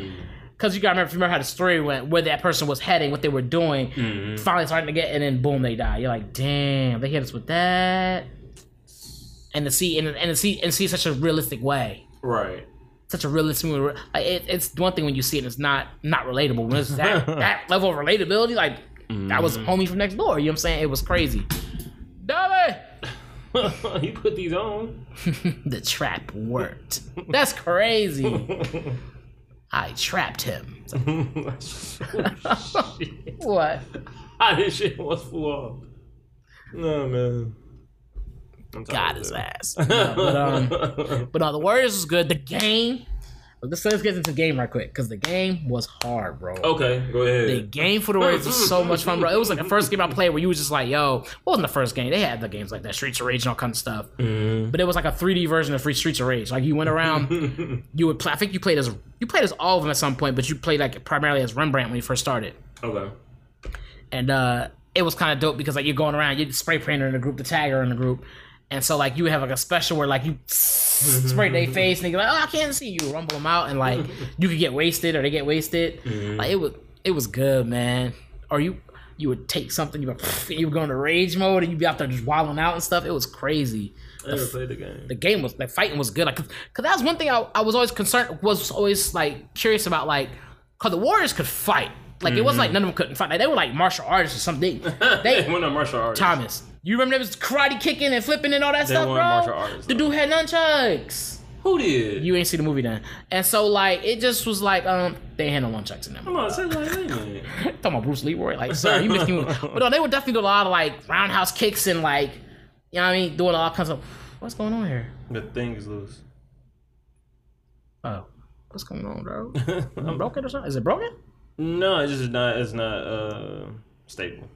Because you gotta remember, if you remember how the story went, where that person was heading, what they were doing, mm-hmm. finally starting to get, and then boom, they die. You're like, damn, they hit us with that, and to see and, and to see and see such a realistic way, Right. such a realistic movie. Like, it, it's one thing when you see it, and it's not not relatable. When it's that that level of relatability, like that was mm-hmm. homie from next door. You know what I'm saying? It was crazy. Dolly, you put these on. the trap worked. That's crazy. I trapped him. what? How this shit was flawed. No man. I'm tired Got his ass. No, but um, but no, the Warriors was good. The game. Let's let's get into the game right quick because the game was hard, bro. Okay, go ahead. The game for the Warriors was so much fun, bro. It was like the first game I played where you was just like, yo, what wasn't the first game? They had the games like that, Streets of Rage and all kinds of stuff. Mm-hmm. But it was like a 3D version of Free Streets of Rage. Like you went around, you would play. I think you played as you played as all of them at some point, but you played like primarily as Rembrandt when you first started. Okay. And uh it was kind of dope because like you're going around, you're the spray painter in the group, the tagger in the group. And so like you would have like a special where like you spray their face and you're like, oh, I can't see you, rumble them out, and like you could get wasted or they get wasted. Mm-hmm. Like it was it was good, man. Or you you would take something, you would, you would go into rage mode and you'd be out there just wilding out and stuff. It was crazy. I never played the game. The game was like fighting was good. Like, cause, 'cause that was one thing I, I was always concerned was always like curious about. Like, cause the Warriors could fight. Like it wasn't like mm-hmm. none of them couldn't fight. Like they were like martial artists or something. They, they We're not martial artists. Thomas, you remember there was karate kicking and flipping and all that They stuff, bro? martial artists, the dude had nunchucks. Who did? You ain't see the movie then, and so like it just was like um they had no nunchucks in them. Come on, say like. Talking about Bruce Leroy, like sorry, you missed me. But no, they would definitely do a lot of like roundhouse kicks and like you know what I mean, doing all kinds of what's going on here. The thing is loose. Oh, what's going on, bro? I'm broken or something? Is it broken? No, it's just not. It's not uh stable.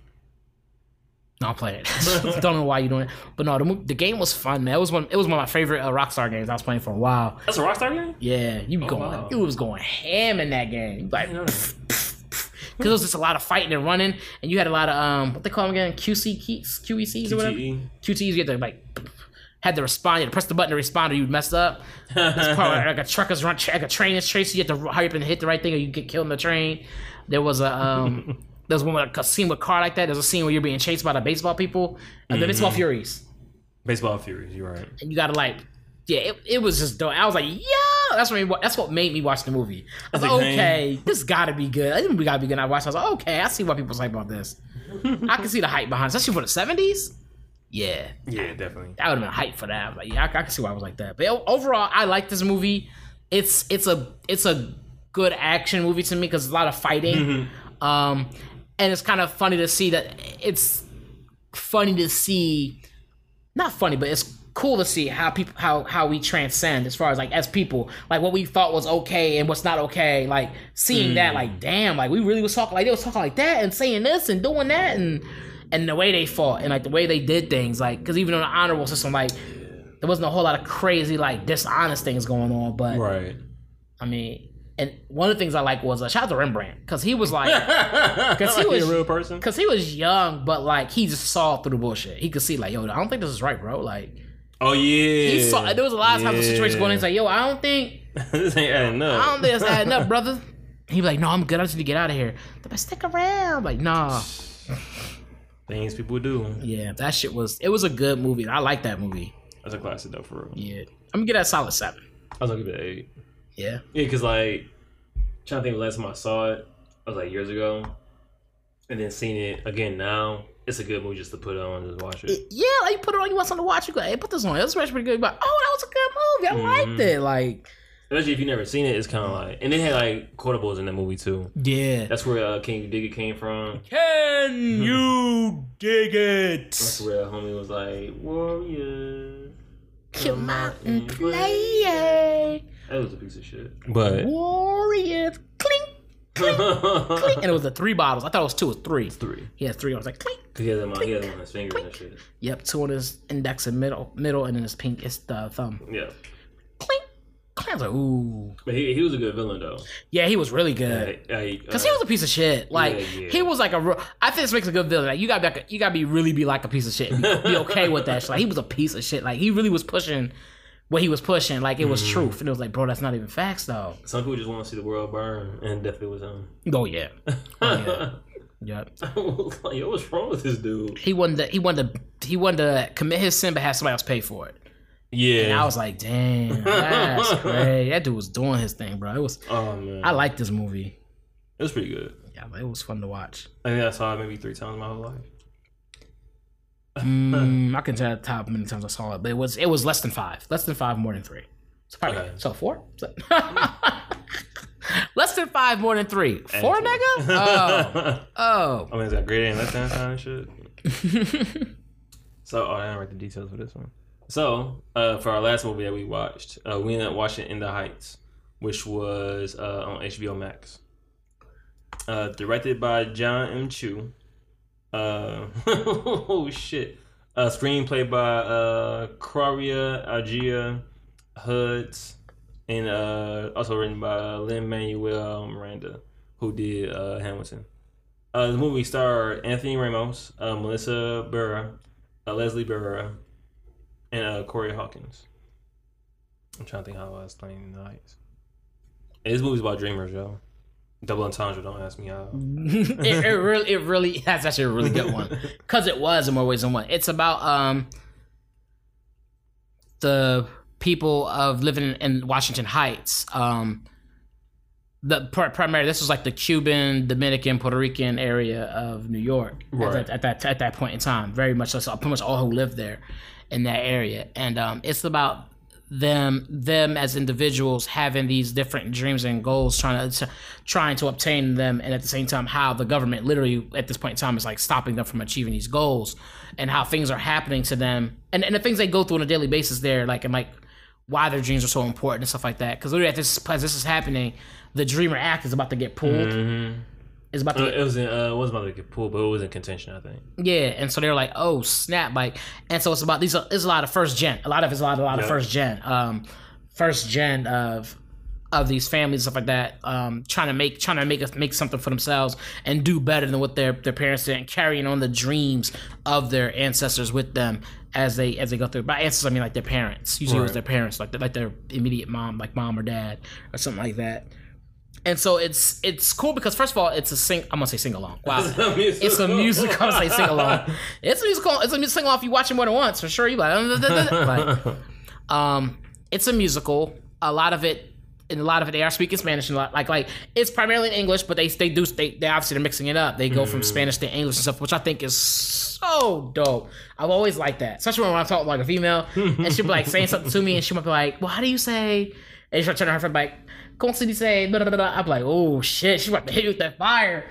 No, I'm playing it. Don't know why you're doing it, but no, the the game was fun, man. It was one. It was one of my favorite uh, Rockstar games I was playing for a while. That's a Rockstar game. Yeah, you be going, wow. you was going ham in that game. You like, because it was just a lot of fighting and running, and you had a lot of um, what they call them again, QC keys, QECs or whatever. QTE. QTEs, you had to like had to respond. You had to press the button to respond, or you messed up. It's probably like a trucker's run, like a train is chasing. You have to hurry up and hit the right thing, or you get killed in the train. There was a um, there was one with a scene with a car like that. There's a scene where you're being chased by the baseball people, and then baseball furies, Baseball Furies. You're right. and you gotta like, yeah, it, it was just dope. I was like, yeah, that's what that's what made me watch the movie. I was like, like, okay, this gotta be good. I didn't we gotta be good. I watched. I was like, okay, I see why people's hype about this. I can see the hype behind, it, especially for the '70s. Yeah, Yeah, definitely. that would have been hype for that. But yeah, I, I can see why I was like that. But overall, I like this movie. It's it's a it's a good action movie to me because a lot of fighting. Um, and it's kind of funny to see that it's funny to see, not funny, but it's cool to see how people how how we transcend as far as like as people like what we thought was okay and what's not okay like seeing that mm. like damn like we really was talking like they was talking like that and saying this and doing that and and the way they fought and like the way they did things like because even on the honorable system like there wasn't a whole lot of crazy like dishonest things going on but Right. I mean and one of the things I like was uh, shout out to Rembrandt because he was like Because he was- a real person. Cause he was young, but like he just saw through the bullshit. He could see like, yo, I don't think this is right, bro. Like Oh yeah. he saw. There was a lot of times the situation going. in, He's like, yo, I don't think, this ain't adding up. I don't think it's adding up, brother. He'd be like, no, I'm good. I just need to get out of here. But stick around. Like, nah. Things people do. Yeah, that shit was. It was a good movie. I like that movie. That's a classic though, for real. Yeah, I'm gonna get that solid seven. I was gonna give it eight. Yeah, Yeah, cause like trying to think of the last time I saw it, I was like years ago, and then seeing it again now. It's a good movie just to put on and just watch it. yeah. Like you put it on, you want something to watch. You go, hey, put this on. It was actually pretty good. But oh, that was a good movie. I liked it. Like, Especially if you never seen it, it's kind of like, and they had like quotables in that movie too. yeah. That's where uh, King Digger came from. Can you dig it? That's it? where homie was like, Warrior. Come out and play. That was a piece of shit. But Warriors. Clink, clink. clink. And it was the three bottles. I thought it was two or three. three. He had three. I was like, clink. Cause he had them on, he had them on his fingers and shit. Yep, two on his index and middle, middle, and then his pink is the uh, thumb. Yeah. Clink. Clink. I was like, ooh. But he, he was a good villain though. Yeah, he was really good. Because Cause he uh, was a piece of shit. Like Yeah, yeah. he was like a. real- I think this makes a good villain. Like you gotta be, like a- you gotta be really be like a piece of shit. and Be, be okay with that. shit. Like he was a piece of shit. Like he really was pushing what he was pushing. Like it was Mm-hmm. truth, and it was like, bro, that's not even facts though. Some people just want to see the world burn, and definitely was him. Oh yeah, oh, yeah, yep. I was like, yo, what's wrong with this dude? He wanted to, he wanted to, he wanted to commit his sin, but have somebody else pay for it. Yeah. And I was like, damn, that's great. That dude was doing his thing, bro. It was. oh man, I like this movie. it was pretty good. Yeah, it was fun to watch. I think I saw it maybe three times in my whole life. Mm, I can tell the top how many times I saw it, but it was it was less than five. Less than five, more than three. So probably Okay. so four. So- less than five, more than three. Four, nigga. Oh, oh. I mean, it's got gradient left hand side and shit. so, oh, I didn't write the details for this one. So, uh, for our last movie that we watched, uh, we ended up watching In the Heights, which was uh, on HBO Max. Uh, directed by John M. Chu. Uh, oh shit. A screenplay by uh, Claudia Agia Hoods, and uh, also written by Lin Manuel Miranda, who did uh, Hamilton. Uh, the movie starred Anthony Ramos, uh, Melissa Barrera, uh, Leslie Burra, and uh, Corey Hawkins. I'm trying to think how I was playing in the Heights. And this movie's about dreamers, yo. Double entendre. Don't ask me how. it, it really, it really that's actually a really good one because it was in more ways than one. It's about um the people of living in, in Washington Heights. Um, the pr- primarily this was like the Cuban, Dominican, Puerto Rican area of New York Right. at, that, at that at that point in time. Very much so, so pretty much all who lived there in that area, and um, it's about them them as individuals having these different dreams and goals trying to trying to obtain them and at the same time how the government literally at this point in time is like stopping them from achieving these goals and how things are happening to them and, and the things they go through on a daily basis there like and like why their dreams are so important and stuff like that because literally at this as this is happening the dreamer act is about to get pulled Mm-hmm. Is about to Uh, get it was in, uh, it was about to get pulled, but it was in contention, I think. yeah, and so they're like, oh snap, like, and so it's about these. There's a lot of first gen. A lot of it's a lot, a lot of first gen. Um, first gen of of these families stuff like that. Um, trying to make trying to make us make something for themselves and do better than what their their parents did, and carrying on the dreams of their ancestors with them as they as they go through. By ancestors, I mean like their parents. Usually it was their parents, like like their immediate mom, like mom or dad or something like that. And so it's it's cool because first of all, it's a sing. I'm gonna say sing along. Wow, it's a musical. I'm gonna say sing along. It's a musical. It's a musical sing along. If you watch it more than once, for sure, you like. like um, it's a musical. A lot of it, and a lot of it, they are speaking Spanish and a lot, like like it's primarily in English, but they they do they they obviously they're mixing it up. They go from Spanish to English and stuff, which I think is so dope. I've always liked that, especially when I'm talking like a female, and she'll be like saying something to me, and she might be like, "Well, how do you say?" And she'll turn to her friend like, "Como se dice?" Blah, blah, blah. I'm like, "Oh shit!" She might hit you with that fire.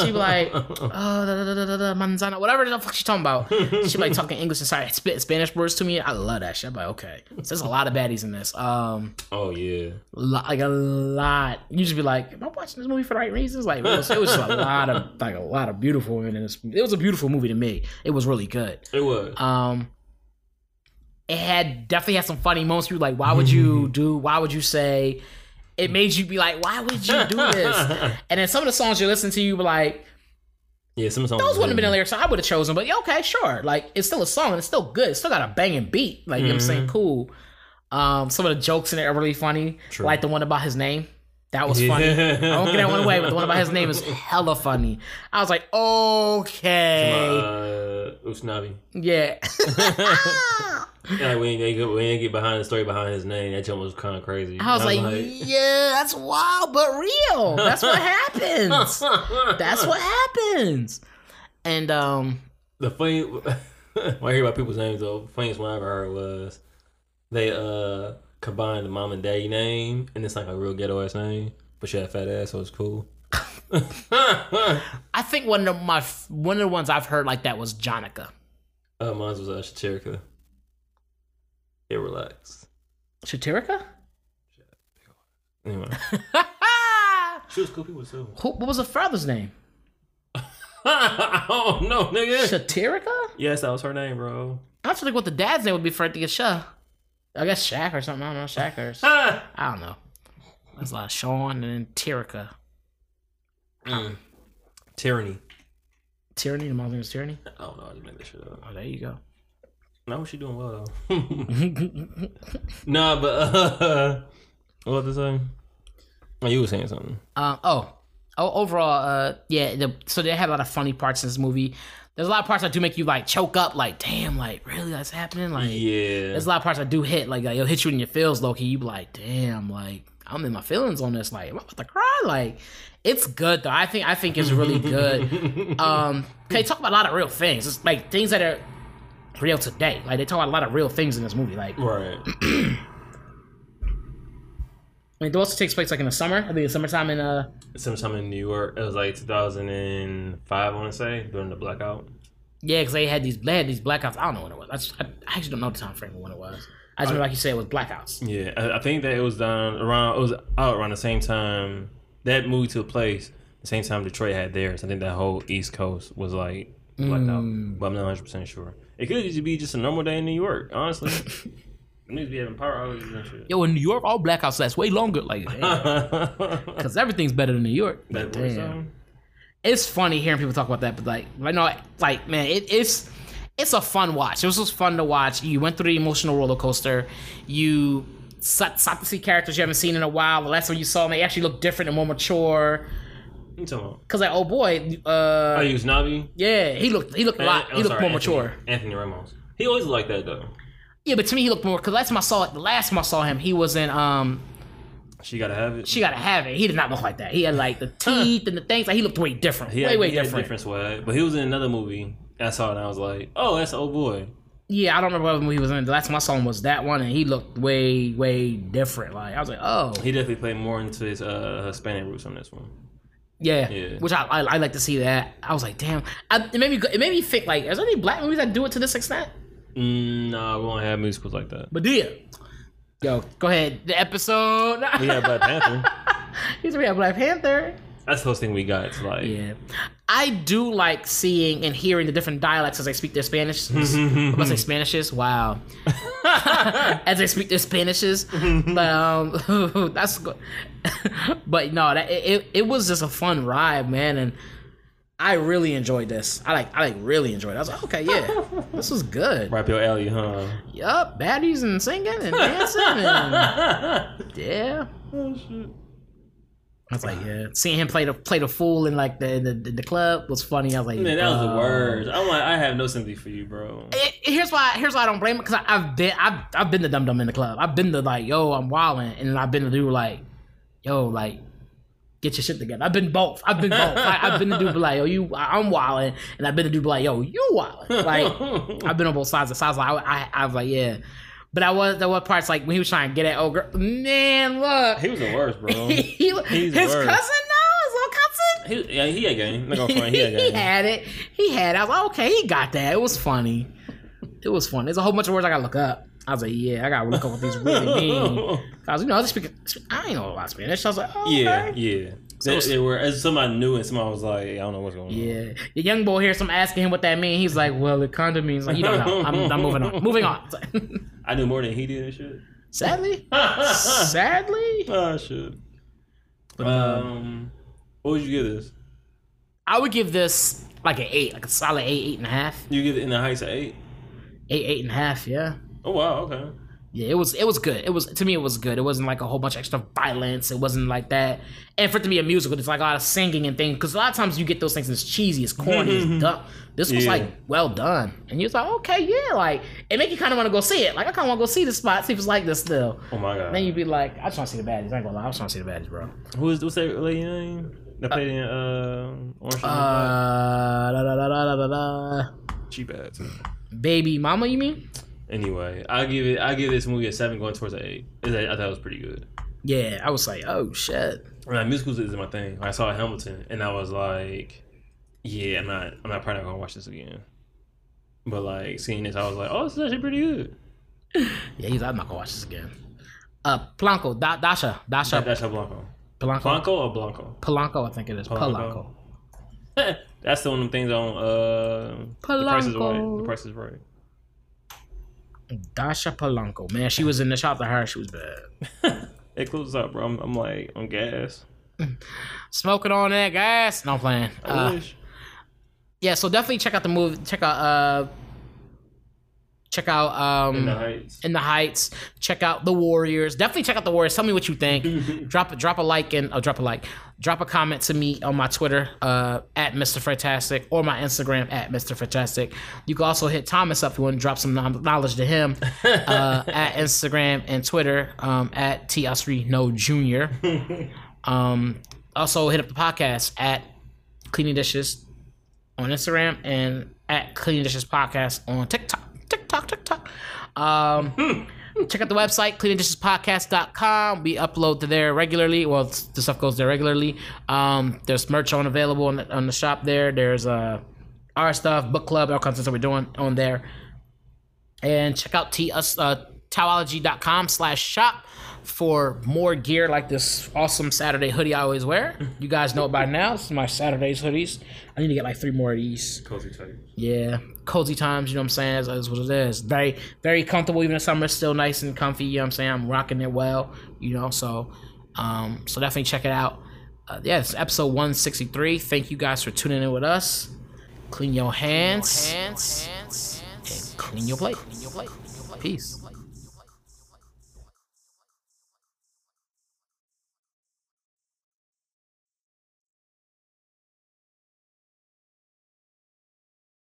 She be like, oh, da, da, da, da, da, manzana, whatever the fuck she talking about. She be like talking English and start spit Spanish words to me. I love that shit. I'm like, okay, so there's a lot of baddies in this. Um, Oh yeah. lo- like a lot. You just be like, am I watching this movie for the right reasons? Like, it was, it was a lot of like a lot of beautiful women in this. It was a beautiful movie to me. It was really good. It was. Um, it had definitely had some funny moments. You like, why would you do? Why would you say? It made you be like, why would you do this? and then some of the songs you listen to, you were like, yeah, some songs. those wouldn't have been the lyrics I would have chosen, but yeah, okay, sure. Like it's still a song and it's still good. It's still got a banging beat. Like you know what I'm saying, cool. Um, some of the jokes in it are really funny. True. Like the one about his name. That was funny. I won't get that one away, but the one about his name is hella funny. I was like, okay. Uh, Usnavi. yeah. Yeah, like, when they get when they get behind the story behind his name, that jump was kind of crazy. I was like, yeah, that's wild, but real. That's what happens. That's what happens. And um, the funny when I hear about people's names though, funniest one I ever heard was they uh combined the mom and daddy name and it's like a real ghetto ass name, but she had a fat ass, so it's cool. I think one of my one of the ones I've heard like that was Jonica. Uh, mine was uh, Shatirika. Yeah, relax. Shatirica? Anyway, she was cool people too. Who, what was her father's name? I don't know, nigga. Shatirica? Yes, that was her name, bro. I have to think what the dad's name would be for it to get Sha. I guess Shaq or something. I don't know. Shaq or! I don't know. There's a lot of Sean and then Tirika. Tyranny. Tyranny. The mom's name is Tyranny. I don't know. I just made that shit up. Oh, there you go. Now she doing well though. nah, but uh, what was I say? Oh, you were saying something. Um, oh, oh, overall, uh, yeah. The, so they had a lot of funny parts in this movie. There's a lot of parts that do make you like choke up, like damn, like really that's happening. Like Yeah. there's a lot of parts that do hit, like, like it'll hit you in your feels, low key. You be like, damn, like I'm in my feelings on this. Like I'm about to cry. Like it's good though. I think I think it's really good. um, they talk about a lot of real things. It's like things that are real today. Like they talk about a lot of real things in this movie. Like Right. I mean, it also takes place like in the summer. I think it's summertime in uh Sometime in New York. It was like 2005, I want to say, during the blackout. yeah, because they had these they had these blackouts. I don't know when it was. I, just, I, I actually don't know the time frame of when it was. I just remember like you said it was blackouts. Yeah, I, I think that it was done around. It was out around the same time that movie took place. The same time Detroit had theirs. I think that whole East Coast was like blacked out, but I'm not 100 percent sure. It could just be just a normal day in New York, honestly. Niggas be having power outages and shit. Yo, in New York, all blackouts last way longer. Like, because everything's better than New York. That Damn. it's funny hearing people talk about that, but like, I know, like, man, it, it's it's a fun watch. It was just fun to watch. You went through the emotional roller coaster. You sought, sought to see characters you haven't seen in a while. The last time you saw them, they actually look different and more mature. You talking about? Cause like, oh boy, uh, Oh, Usnavi. yeah, he looked he looked a lot. He looked sorry, more Anthony- mature. Anthony Ramos. He always looked like that though. Yeah, but to me, he looked more. Cause last time I saw it, the last time I saw him, he was in um, She gotta have it. she gotta have it. He did not look like that. He had like the teeth and the things. Like he looked way different. He way had, way he had different. different swag, but he was in another movie. I saw it and I was like, oh, that's old boy. Yeah, I don't remember what movie he was in. The last time I saw him was that one, and he looked way, way different. Like I was like, oh, He definitely played more into his uh, Hispanic roots on this one. yeah. Yeah. Which I, I, I like to see that. I was like, damn. I, it made me, it made me think like, is there any black movies that do it to this extent? Mm, no, we won't have musicals like that. But do you? Yo, go ahead. The episode. We have Black Panther. He's we have Black Panther. That's the closest thing we got. It's like, Yeah. I do like seeing and hearing the different dialects as they speak their Spanish. I must say Spanishes. Wow. as they speak their Spanishes. But um, that's good. but no, that it, it was just a fun ride, man, and I really enjoyed this. I like I like really enjoyed it. I was like, okay, yeah, this was good. right your alley, huh? Yup, baddies and singing and dancing and yeah. oh shit. I was like, yeah. Seeing him play the play the fool in like the the, the club was funny. I was like, Man, that was the oh. worst. I'm like, I have no sympathy for you, bro. It- here's why here's why I don't blame it because I've been I've I've been the dum dum in the club. I've been the like yo I'm wilding and I've been the dude like yo like get your shit together. I've been both. I've been both. Like, I've been the dude like yo you I'm wilding and I've been the dude like yo you wilding. Like I've been on both sides. So I was like I, I I was like yeah. But I was there were parts like when he was trying to get at old girl. Man, look, he was the worst, bro. he, He's his cousin now, his little cousin. he, yeah, he had game. Not gonna front. He had he had it. He had it. I was like, okay, he got that. It was funny. It was fun. There's a whole bunch of words I gotta look up. I was like, yeah, I gotta look up what these really mean. Cause you know, I was speaking. I ain't know a lot of Spanish. I was like, oh, Yeah, okay. yeah. They, they were as somebody knew and somebody was like, I don't know what's going on. Yeah, the young boy here, some asking him what that means. He's like, "Well, it kind of means like you don't know." I'm, I'm moving on. Moving on. I knew more than he did and shit. Sadly, sadly, oh shit. uh, Um, what would you give this? I would give this like an eight, like a solid eight, eight and a half, You give it in the heights of eight. eight, eight and a half. Yeah. Oh wow, okay. Yeah, it was it was good. It was to me it was good. It wasn't like a whole bunch of extra violence. It wasn't like that. And for it to be a musical, it's like a lot of singing and things. Because a lot of times you get those things and it's cheesy, it's corny, it's dumb. This was Yeah. like well done, and you're like, okay, yeah, like it make you kind of want to go see it. Like I kind of want to go see the spot, see if it's like this still. Oh my god. Then you'd be like, I just want to see the baddies. I ain't gonna lie, I just want to see the baddies, bro. Who is what's that lady name? That played in uh Orange is the New Black? Uh, da, da, da, da, da, da. Cheap ass. baby mama, you mean? Anyway, I give it. I give this movie a seven, going towards an eight. I thought it was pretty good. Yeah, I was like, oh shit. Like, musicals is my thing. I saw Hamilton, and I was like, yeah, I'm not. I'm not probably not gonna watch this again. But like seeing this, I was like, oh, this is actually pretty good. Yeah, he's. I'm not gonna watch this again. Uh, Blanco, da- Dasha, Dasha, That's a Blanco. Blanco, Blanco or Blanco? Polanco, I think it is. Polanco. Polanco. That's the one of them things on uh The Price is Right. The Price is Right. Dasha Polanco. Man, she was in the shop to her. She was bad. It closes up, bro. I'm, I'm like on gas. Smoking on that gas. No I'm playing. I Uh, wish. yeah, so definitely check out the movie. Check out uh, check out um, In the Heights. In the Heights. Check out the Warriors. Definitely check out the Warriors. Tell me what you think. drop drop a like and oh, drop a like. Drop a comment to me on my Twitter uh, at Mr. Fantastic or my Instagram at Mr. Fantastic. You can also hit Thomas up if you want to drop some knowledge to him uh, at Instagram and Twitter um, at T Osri No Junior. Um, also hit up the podcast at Cleaning Dishes on Instagram and at Cleaning Dishes Podcast on TikTok. TikTok. TikTok, TikTok. Um, check out the website, cleaningdishespodcast.com. We upload to there regularly. Well, the stuff goes there regularly. Um, there's merch on available on the, on the shop there. There's uh, our stuff, book club, all kinds of stuff we're doing on there. And check out T us uh, towology.com slash shop for more gear like this awesome Saturday hoodie I always wear. You guys know it by now. This is my Saturdays hoodies. I need to get like three more of these. Cozy tight. Yeah, cozy times. You know what I'm saying? That's, what it is. Very, very comfortable. Even in summer, still nice and comfy. You know what I'm saying? I'm rocking it well. You know, so, um, so definitely check it out. Uh, yeah, it's episode 163. Thank you guys for tuning in with us. Clean your hands, and clean your plate. Peace.